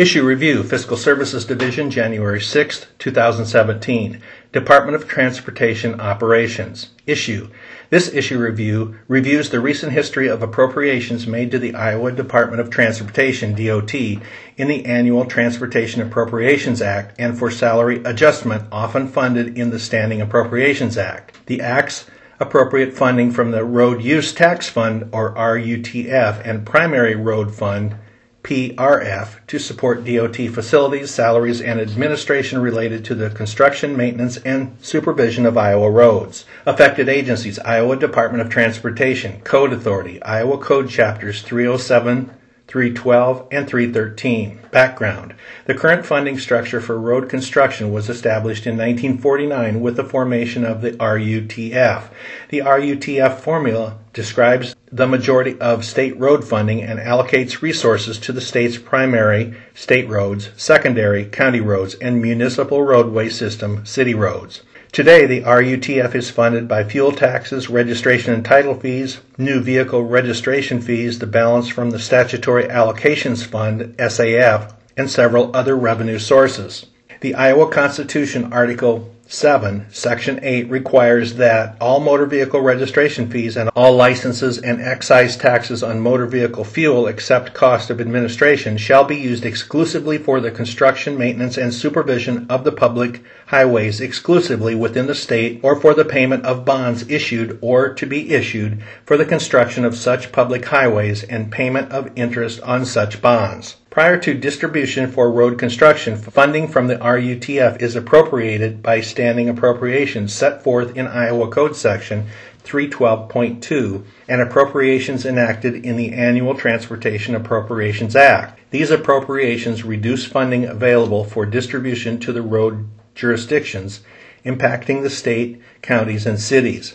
Issue Review, Fiscal Services Division, January 6, 2017. Department of Transportation Operations. Issue. This issue review reviews the recent history of appropriations made to the Iowa Department of Transportation, DOT, in the annual Transportation Appropriations Act and for salary adjustment often funded in the Standing Appropriations Act. The Act's appropriate funding from the Road Use Tax Fund, or RUTF, and Primary Road Fund PRF to support DOT facilities, salaries, and administration related to the construction, maintenance, and supervision of Iowa roads. Affected agencies Iowa Department of Transportation, Code Authority, Iowa Code Chapters 307 312, and 313. Background The current funding structure for road construction was established in 1949 with the formation of the RUTF. The RUTF formula describes the majority of state road funding and allocates resources to the state's primary state roads, secondary county roads, and municipal roadway system city roads. Today, the RUTF is funded by fuel taxes, registration and title fees, new vehicle registration fees, the balance from the Statutory Allocations Fund, SAF, and several other revenue sources. The Iowa Constitution Article 7, Section 8 requires that all motor vehicle registration fees and all licenses and excise taxes on motor vehicle fuel except cost of administration shall be used exclusively for the construction, maintenance, and supervision of the public highways exclusively within the state or for the payment of bonds issued or to be issued for the construction of such public highways and payment of interest on such bonds. Prior to distribution for road construction, funding from the RUTF is appropriated by standing appropriations set forth in Iowa Code Section 312.2 and appropriations enacted in the Annual Transportation Appropriations Act. These appropriations reduce funding available for distribution to the road jurisdictions, impacting the state, counties, and cities.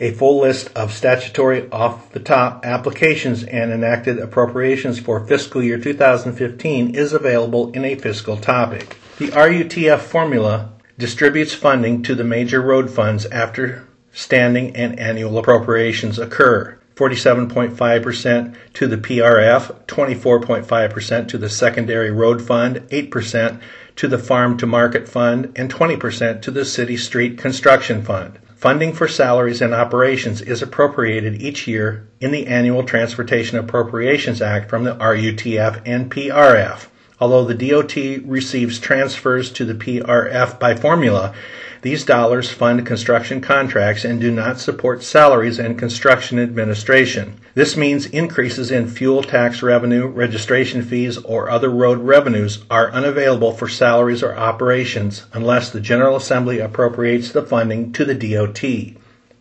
A full list of statutory off the top applications and enacted appropriations for fiscal year 2015 is available in a fiscal topic. The RUTF formula distributes funding to the major road funds after standing and annual appropriations occur. 47.5% to the PRF, 24.5% to the Secondary Road Fund, 8% to the Farm to Market Fund, and 20% to the City Street Construction Fund. Funding for salaries and operations is appropriated each year in the annual Transportation Appropriations Act from the RUTF and PRF. Although the DOT receives transfers to the PRF by formula, these dollars fund construction contracts and do not support salaries and construction administration. This means increases in fuel tax revenue, registration fees, or other road revenues are unavailable for salaries or operations unless the General Assembly appropriates the funding to the DOT.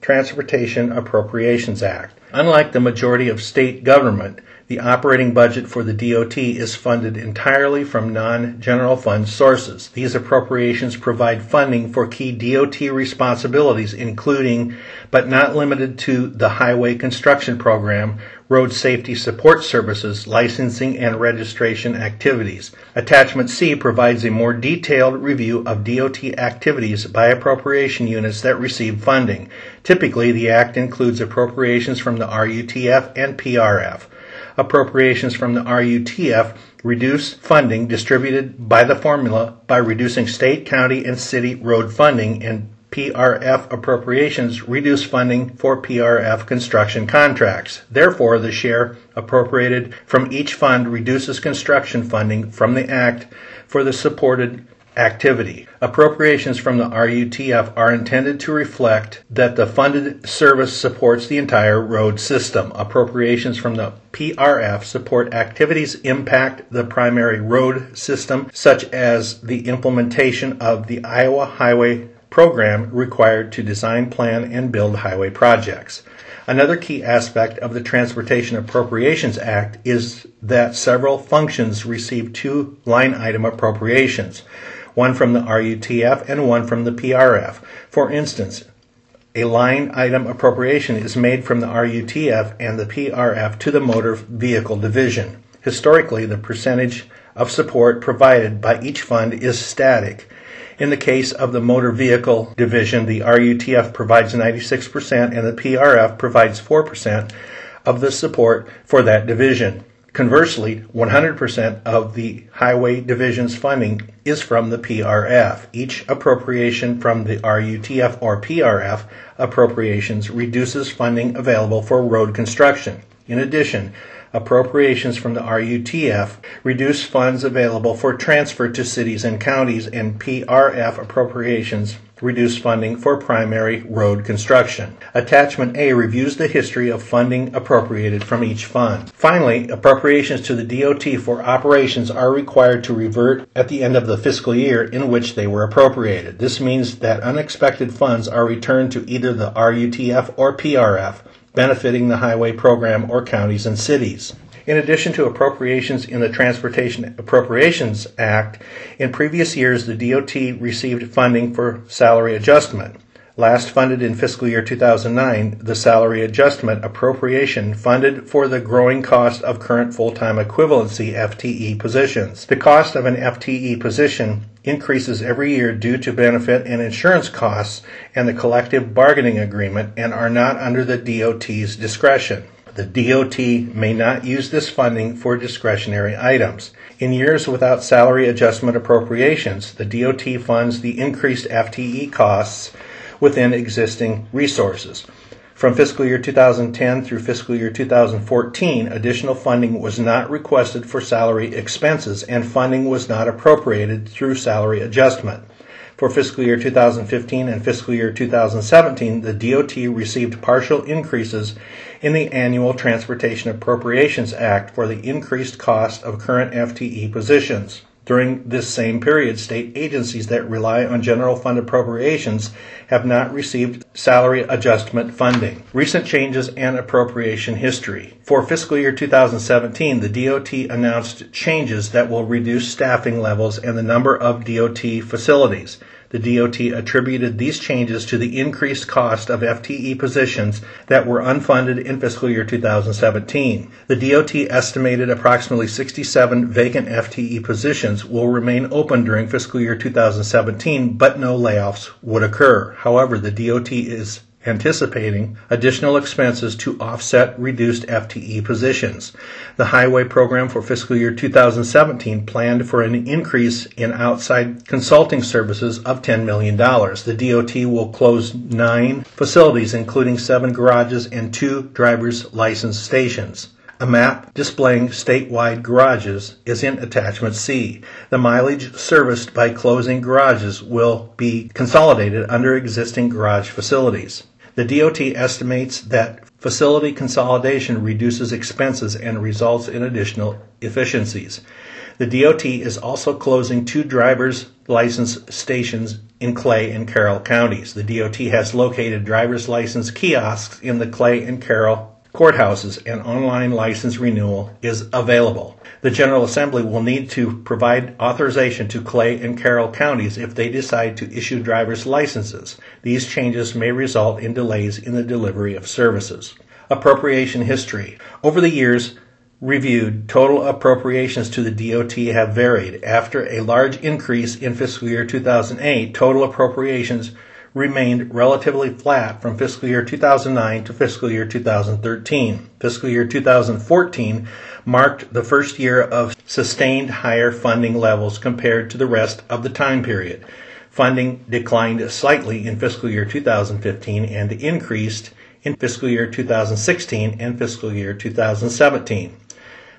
Transportation Appropriations Act. Unlike the majority of state government, the operating budget for the DOT is funded entirely from non general fund sources. These appropriations provide funding for key DOT responsibilities, including, but not limited to, the Highway Construction Program, Road Safety Support Services, licensing and registration activities. Attachment C provides a more detailed review of DOT activities by appropriation units that receive funding. Typically, the Act includes appropriations from the RUTF and PRF appropriations from the RUTF reduce funding distributed by the formula by reducing state, county, and city road funding, and PRF appropriations reduce funding for PRF construction contracts. Therefore, the share appropriated from each fund reduces construction funding from the Act for the supported activity. Appropriations from the RUTF are intended to reflect that the funded service supports the entire road system. Appropriations from the PRF support activities impact the primary road system, such as the implementation of the Iowa Highway Program required to design, plan, and build highway projects. Another key aspect of the Transportation Appropriations Act is that several functions receive two line item appropriations one from the RUTF and one from the PRF. For instance, a line item appropriation is made from the RUTF and the PRF to the Motor Vehicle Division. Historically, the percentage of support provided by each fund is static. In the case of the Motor Vehicle Division, the RUTF provides 96% and the PRF provides 4% of the support for that division. Conversely, 100% of the Highway Division's funding is from the PRF. Each appropriation from the RUTF or PRF appropriations reduces funding available for road construction. In addition, appropriations from the RUTF reduce funds available for transfer to cities and counties, and PRF appropriations reduce funding for primary road construction. Attachment A reviews the history of funding appropriated from each fund. Finally, appropriations to the DOT for operations are required to revert at the end of the fiscal year in which they were appropriated. This means that unexpected funds are returned to either the RUTF or PRF benefiting the highway program or counties and cities. In addition to appropriations in the Transportation Appropriations Act, in previous years the DOT received funding for salary adjustment. Last funded in fiscal year 2009, the salary adjustment appropriation funded for the growing cost of current full time equivalency FTE positions. The cost of an FTE position increases every year due to benefit and insurance costs and the collective bargaining agreement and are not under the DOT's discretion. The DOT may not use this funding for discretionary items. In years without salary adjustment appropriations, the DOT funds the increased FTE costs within existing resources. From fiscal year 2010 through fiscal year 2014, additional funding was not requested for salary expenses and funding was not appropriated through salary adjustment. For fiscal year 2015 and fiscal year 2017, the DOT received partial increases in the annual Transportation Appropriations Act for the increased cost of current FTE positions. During this same period, state agencies that rely on general fund appropriations have not received salary adjustment funding. Recent changes and appropriation history. For fiscal year 2017, the DOT announced changes that will reduce staffing levels and the number of DOT facilities. The DOT attributed these changes to the increased cost of FTE positions that were unfunded in fiscal year 2017. The DOT estimated approximately 67 vacant FTE positions will remain open during fiscal year 2017, but no layoffs would occur. However, the DOT is anticipating additional expenses to offset reduced FTE positions. The highway program for fiscal year 2017 planned for an increase in outside consulting services of $10 million. The DOT will close nine facilities, including seven garages and two driver's license stations. A map displaying statewide garages is in Attachment C. The mileage serviced by closing garages will be consolidated under existing garage facilities. The DOT estimates that facility consolidation reduces expenses and results in additional efficiencies. The DOT is also closing two driver's license stations in Clay and Carroll counties. The DOT has located driver's license kiosks in the Clay and Carroll courthouses and online license renewal is available. The General Assembly will need to provide authorization to Clay and Carroll counties if they decide to issue driver's licenses. These changes may result in delays in the delivery of services. Appropriation history. Over the years, reviewed, total appropriations to the DOT have varied. After a large increase in fiscal year 2008, total appropriations remained relatively flat from fiscal year 2009 to fiscal year 2013. Fiscal year 2014 marked the first year of sustained higher funding levels compared to the rest of the time period. Funding declined slightly in fiscal year 2015 and increased in fiscal year 2016 and fiscal year 2017.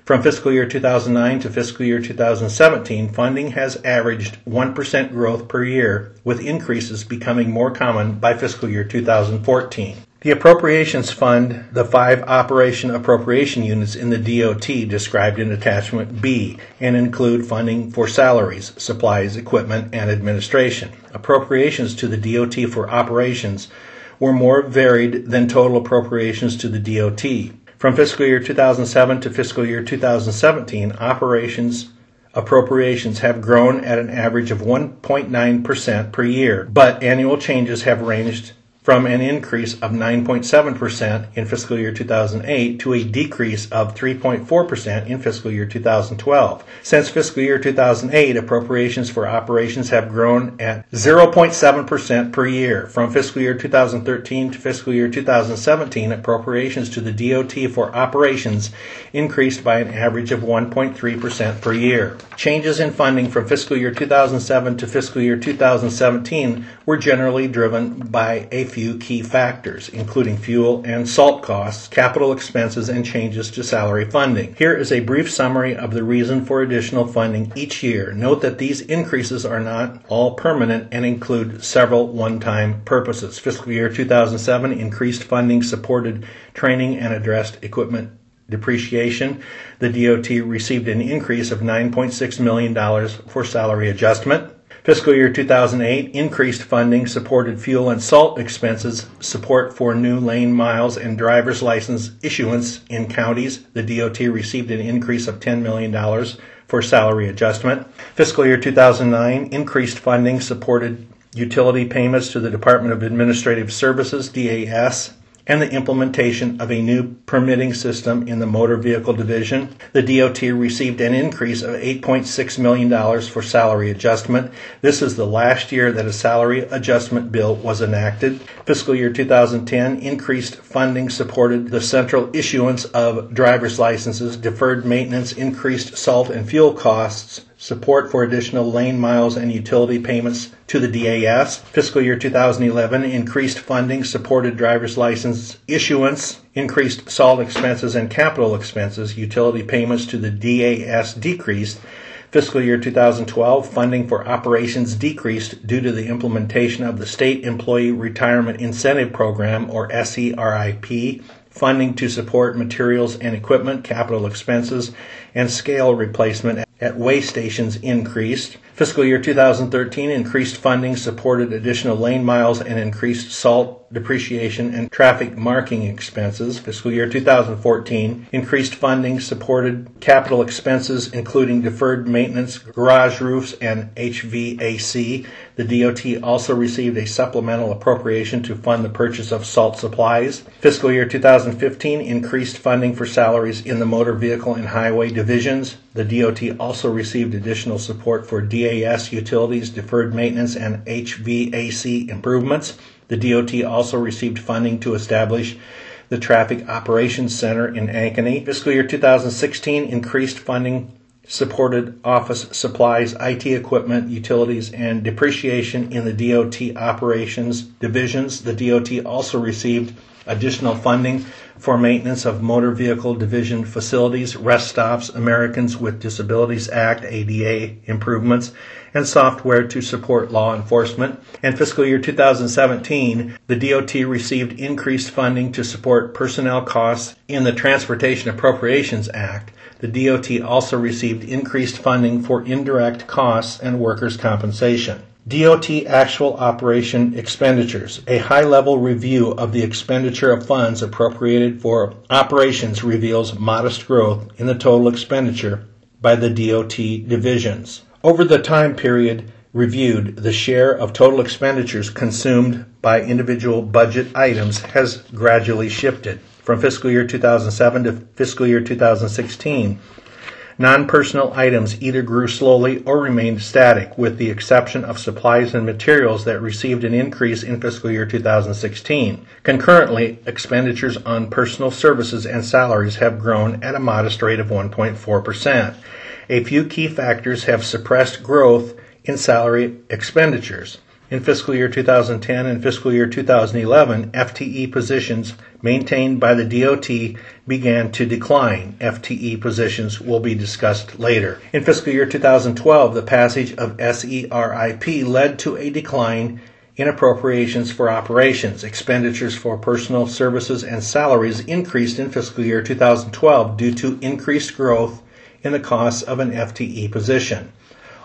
From fiscal year 2009 to fiscal year 2017, funding has averaged 1% growth per year, with increases becoming more common by fiscal year 2014. The appropriations fund the five operation appropriation units in the DOT described in Attachment B and include funding for salaries, supplies, equipment, and administration. Appropriations to the DOT for operations were more varied than total appropriations to the DOT. From fiscal year 2007 to fiscal year 2017, operations appropriations have grown at an average of 1.9% per year, but annual changes have ranged from an increase of 9.7% in fiscal year 2008 to a decrease of 3.4% in fiscal year 2012. Since fiscal year 2008, appropriations for operations have grown at 0.7% per year. From fiscal year 2013 to fiscal year 2017, appropriations to the DOT for operations increased by an average of 1.3% per year. Changes in funding from fiscal year 2007 to fiscal year 2017 were generally driven by a few key factors, including fuel and salt costs, capital expenses, and changes to salary funding. Here is a brief summary of the reason for additional funding each year. Note that these increases are not all permanent and include several one time purposes. Fiscal year 2007 increased funding supported training and addressed equipment depreciation. The DOT received an increase of $9.6 million for salary adjustment. Fiscal year 2008 increased funding supported fuel and salt expenses, support for new lane miles and driver's license issuance in counties. The DOT received an increase of $10 million for salary adjustment. Fiscal year 2009 increased funding supported utility payments to the Department of Administrative Services, DAS, and the implementation of a new permitting system in the Motor Vehicle Division. The DOT received an increase of $8.6 million for salary adjustment. This is the last year that a salary adjustment bill was enacted. Fiscal year 2010 increased funding supported the central issuance of driver's licenses, deferred maintenance, increased salt and fuel costs, support for additional lane miles and utility payments to the DAS. Fiscal year 2011 increased funding, supported driver's license issuance, increased salt expenses and capital expenses. Utility payments to the DAS decreased. Fiscal year 2012 funding for operations decreased due to the implementation of the State Employee Retirement Incentive Program, or SERIP, funding to support materials and equipment, capital expenses, and scale replacement at way stations increased. Fiscal year 2013 increased funding supported additional lane miles and increased salt depreciation and traffic marking expenses. Fiscal year 2014 increased funding supported capital expenses including deferred maintenance, garage roofs, and HVAC. The DOT also received a supplemental appropriation to fund the purchase of salt supplies. Fiscal year 2015 increased funding for salaries in the motor vehicle and highway divisions. The DOT also received additional support for DAS utilities, deferred maintenance, and HVAC improvements. The DOT also received funding to establish the Traffic Operations Center in Ankeny. Fiscal year 2016 increased funding supported office supplies, IT equipment, utilities, and depreciation in the DOT operations divisions. The DOT also received additional funding for maintenance of motor vehicle division facilities, rest stops, Americans with Disabilities Act, ADA improvements, and software to support law enforcement. In fiscal year 2017, the DOT received increased funding to support personnel costs in the Transportation Appropriations Act the DOT also received increased funding for indirect costs and workers' compensation. DOT actual operation expenditures. A high level review of the expenditure of funds appropriated for operations reveals modest growth in the total expenditure by the DOT divisions. Over the time period reviewed, the share of total expenditures consumed by individual budget items has gradually shifted from fiscal year 2007 to fiscal year 2016. Non personal items either grew slowly or remained static, with the exception of supplies and materials that received an increase in fiscal year 2016. Concurrently, expenditures on personal services and salaries have grown at a modest rate of 1.4%. A few key factors have suppressed growth in salary expenditures. In fiscal year 2010 and fiscal year 2011, FTE positions maintained by the DOT began to decline. FTE positions will be discussed later. In fiscal year 2012, the passage of SERIP led to a decline in appropriations for operations. Expenditures for personal services and salaries increased in fiscal year 2012 due to increased growth in the costs of an FTE position.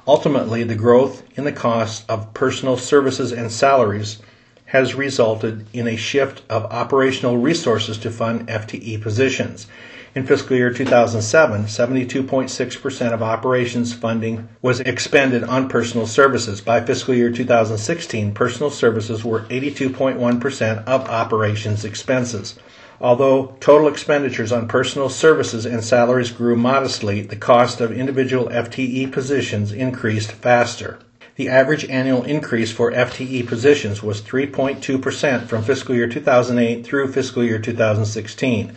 Ultimately, the growth in the cost of personal services and salaries has resulted in a shift of operational resources to fund FTE positions. In fiscal year 2007, 72.6% of operations funding was expended on personal services. By fiscal year 2016, personal services were 82.1% of operations expenses. Although total expenditures on personal services and salaries grew modestly, the cost of individual FTE positions increased faster. The average annual increase for FTE positions was 3.2% from fiscal year 2008 through fiscal year 2016.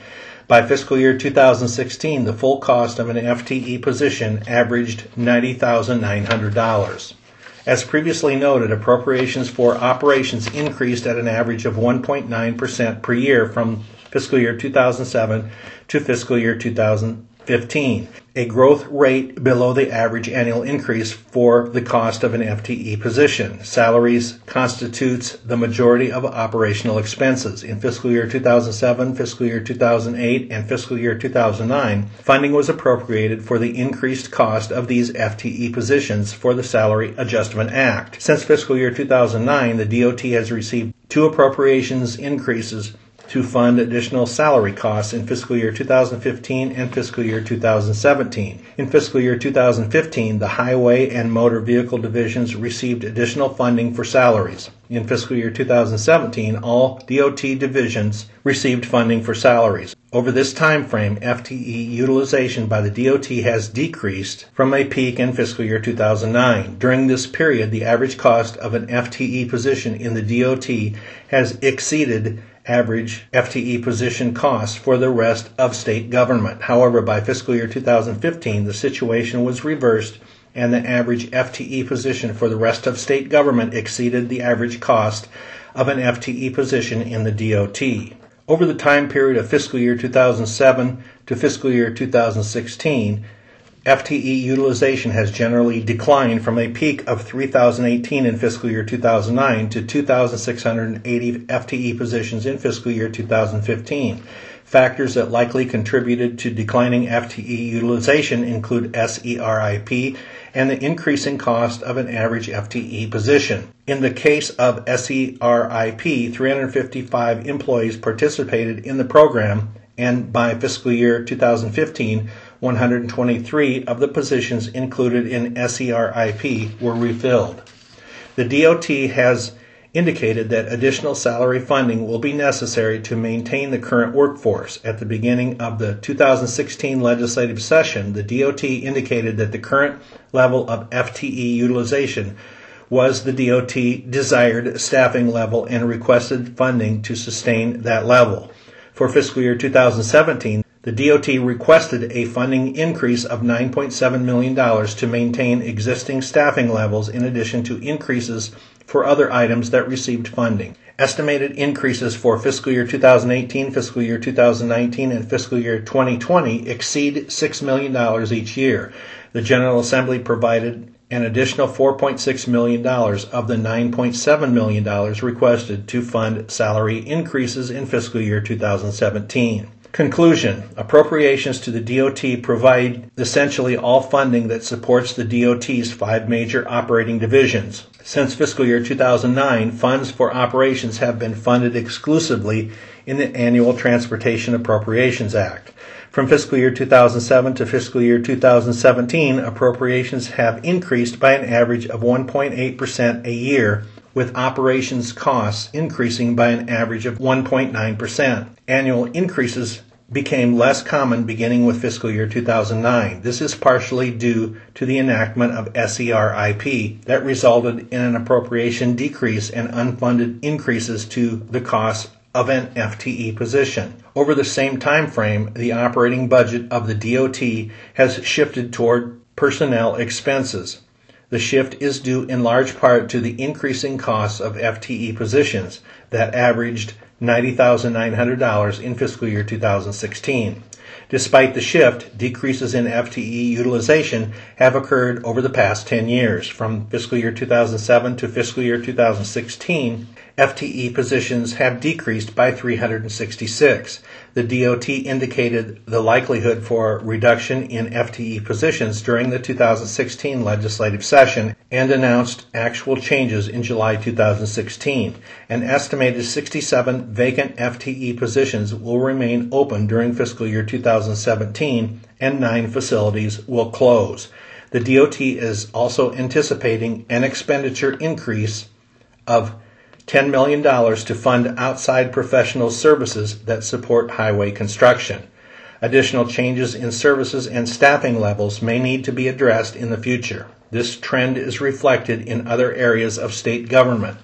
By fiscal year 2016, the full cost of an FTE position averaged $90,900. As previously noted, appropriations for operations increased at an average of 1.9% per year from fiscal year 2007 to fiscal year 2015, a growth rate below the average annual increase for the cost of an FTE position. Salaries constitutes the majority of operational expenses. In fiscal year 2007, fiscal year 2008, and fiscal year 2009, funding was appropriated for the increased cost of these FTE positions for the Salary Adjustment Act. Since fiscal year 2009, the DOT has received two appropriations increases to fund additional salary costs in fiscal year 2015 and fiscal year 2017. In fiscal year 2015, the Highway and Motor Vehicle divisions received additional funding for salaries. In fiscal year 2017, all DOT divisions received funding for salaries. Over this time frame, FTE utilization by the DOT has decreased from a peak in fiscal year 2009. During this period, the average cost of an FTE position in the DOT has exceeded average FTE position costs for the rest of state government. However, by fiscal year 2015, the situation was reversed and the average FTE position for the rest of state government exceeded the average cost of an FTE position in the DOT. Over the time period of fiscal year 2007 to fiscal year 2016, FTE utilization has generally declined from a peak of 3,018 in fiscal year 2009 to 2,680 FTE positions in fiscal year 2015. Factors that likely contributed to declining FTE utilization include SERIP and the increasing cost of an average FTE position. In the case of SERIP, 355 employees participated in the program, and by fiscal year 2015, 123 of the positions included in SERIP were refilled. The DOT has indicated that additional salary funding will be necessary to maintain the current workforce. At the beginning of the 2016 legislative session, the DOT indicated that the current level of FTE utilization was the DOT desired staffing level and requested funding to sustain that level. For fiscal year 2017, the DOT requested a funding increase of $9.7 million to maintain existing staffing levels in addition to increases for other items that received funding. Estimated increases for fiscal year 2018, fiscal year 2019, and fiscal year 2020 exceed $6 million each year. The General Assembly provided an additional $4.6 million of the $9.7 million requested to fund salary increases in fiscal year 2017. Conclusion Appropriations to the DOT provide essentially all funding that supports the DOT's five major operating divisions. Since fiscal year 2009, funds for operations have been funded exclusively in the Annual Transportation Appropriations Act. From fiscal year 2007 to fiscal year 2017, appropriations have increased by an average of 1.8% a year, with operations costs increasing by an average of 1.9%. Annual increases became less common beginning with fiscal year 2009. This is partially due to the enactment of SERIP that resulted in an appropriation decrease and unfunded increases to the cost of an FTE position. Over the same time frame, the operating budget of the DOT has shifted toward personnel expenses. The shift is due in large part to the increasing costs of FTE positions that averaged $90,900 in fiscal year 2016. Despite the shift, decreases in FTE utilization have occurred over the past 10 years. From fiscal year 2007 to fiscal year 2016, FTE positions have decreased by 366. The DOT indicated the likelihood for reduction in FTE positions during the 2016 legislative session and announced actual changes in July 2016. An estimated 67 vacant FTE positions will remain open during fiscal year 2017 and nine facilities will close. The DOT is also anticipating an expenditure increase of $10 million to fund outside professional services that support highway construction. Additional changes in services and staffing levels may need to be addressed in the future. This trend is reflected in other areas of state government.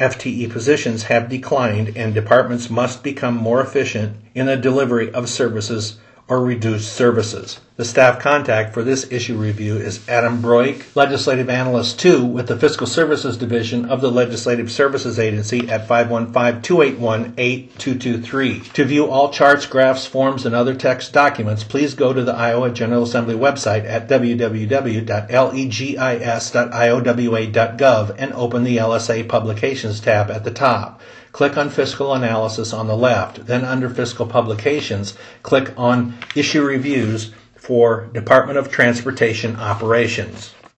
FTE positions have declined and departments must become more efficient in the delivery of services or reduced services. The staff contact for this issue review is Adam Broich, Legislative Analyst 2 with the Fiscal Services Division of the Legislative Services Agency at 515-281-8223. To view all charts, graphs, forms, and other text documents, please go to the Iowa General Assembly website at www.legis.iowa.gov and open the LSA Publications tab at the top. Click on Fiscal Analysis on the left. Then under Fiscal Publications, click on Issue Reviews for Department of Transportation Operations.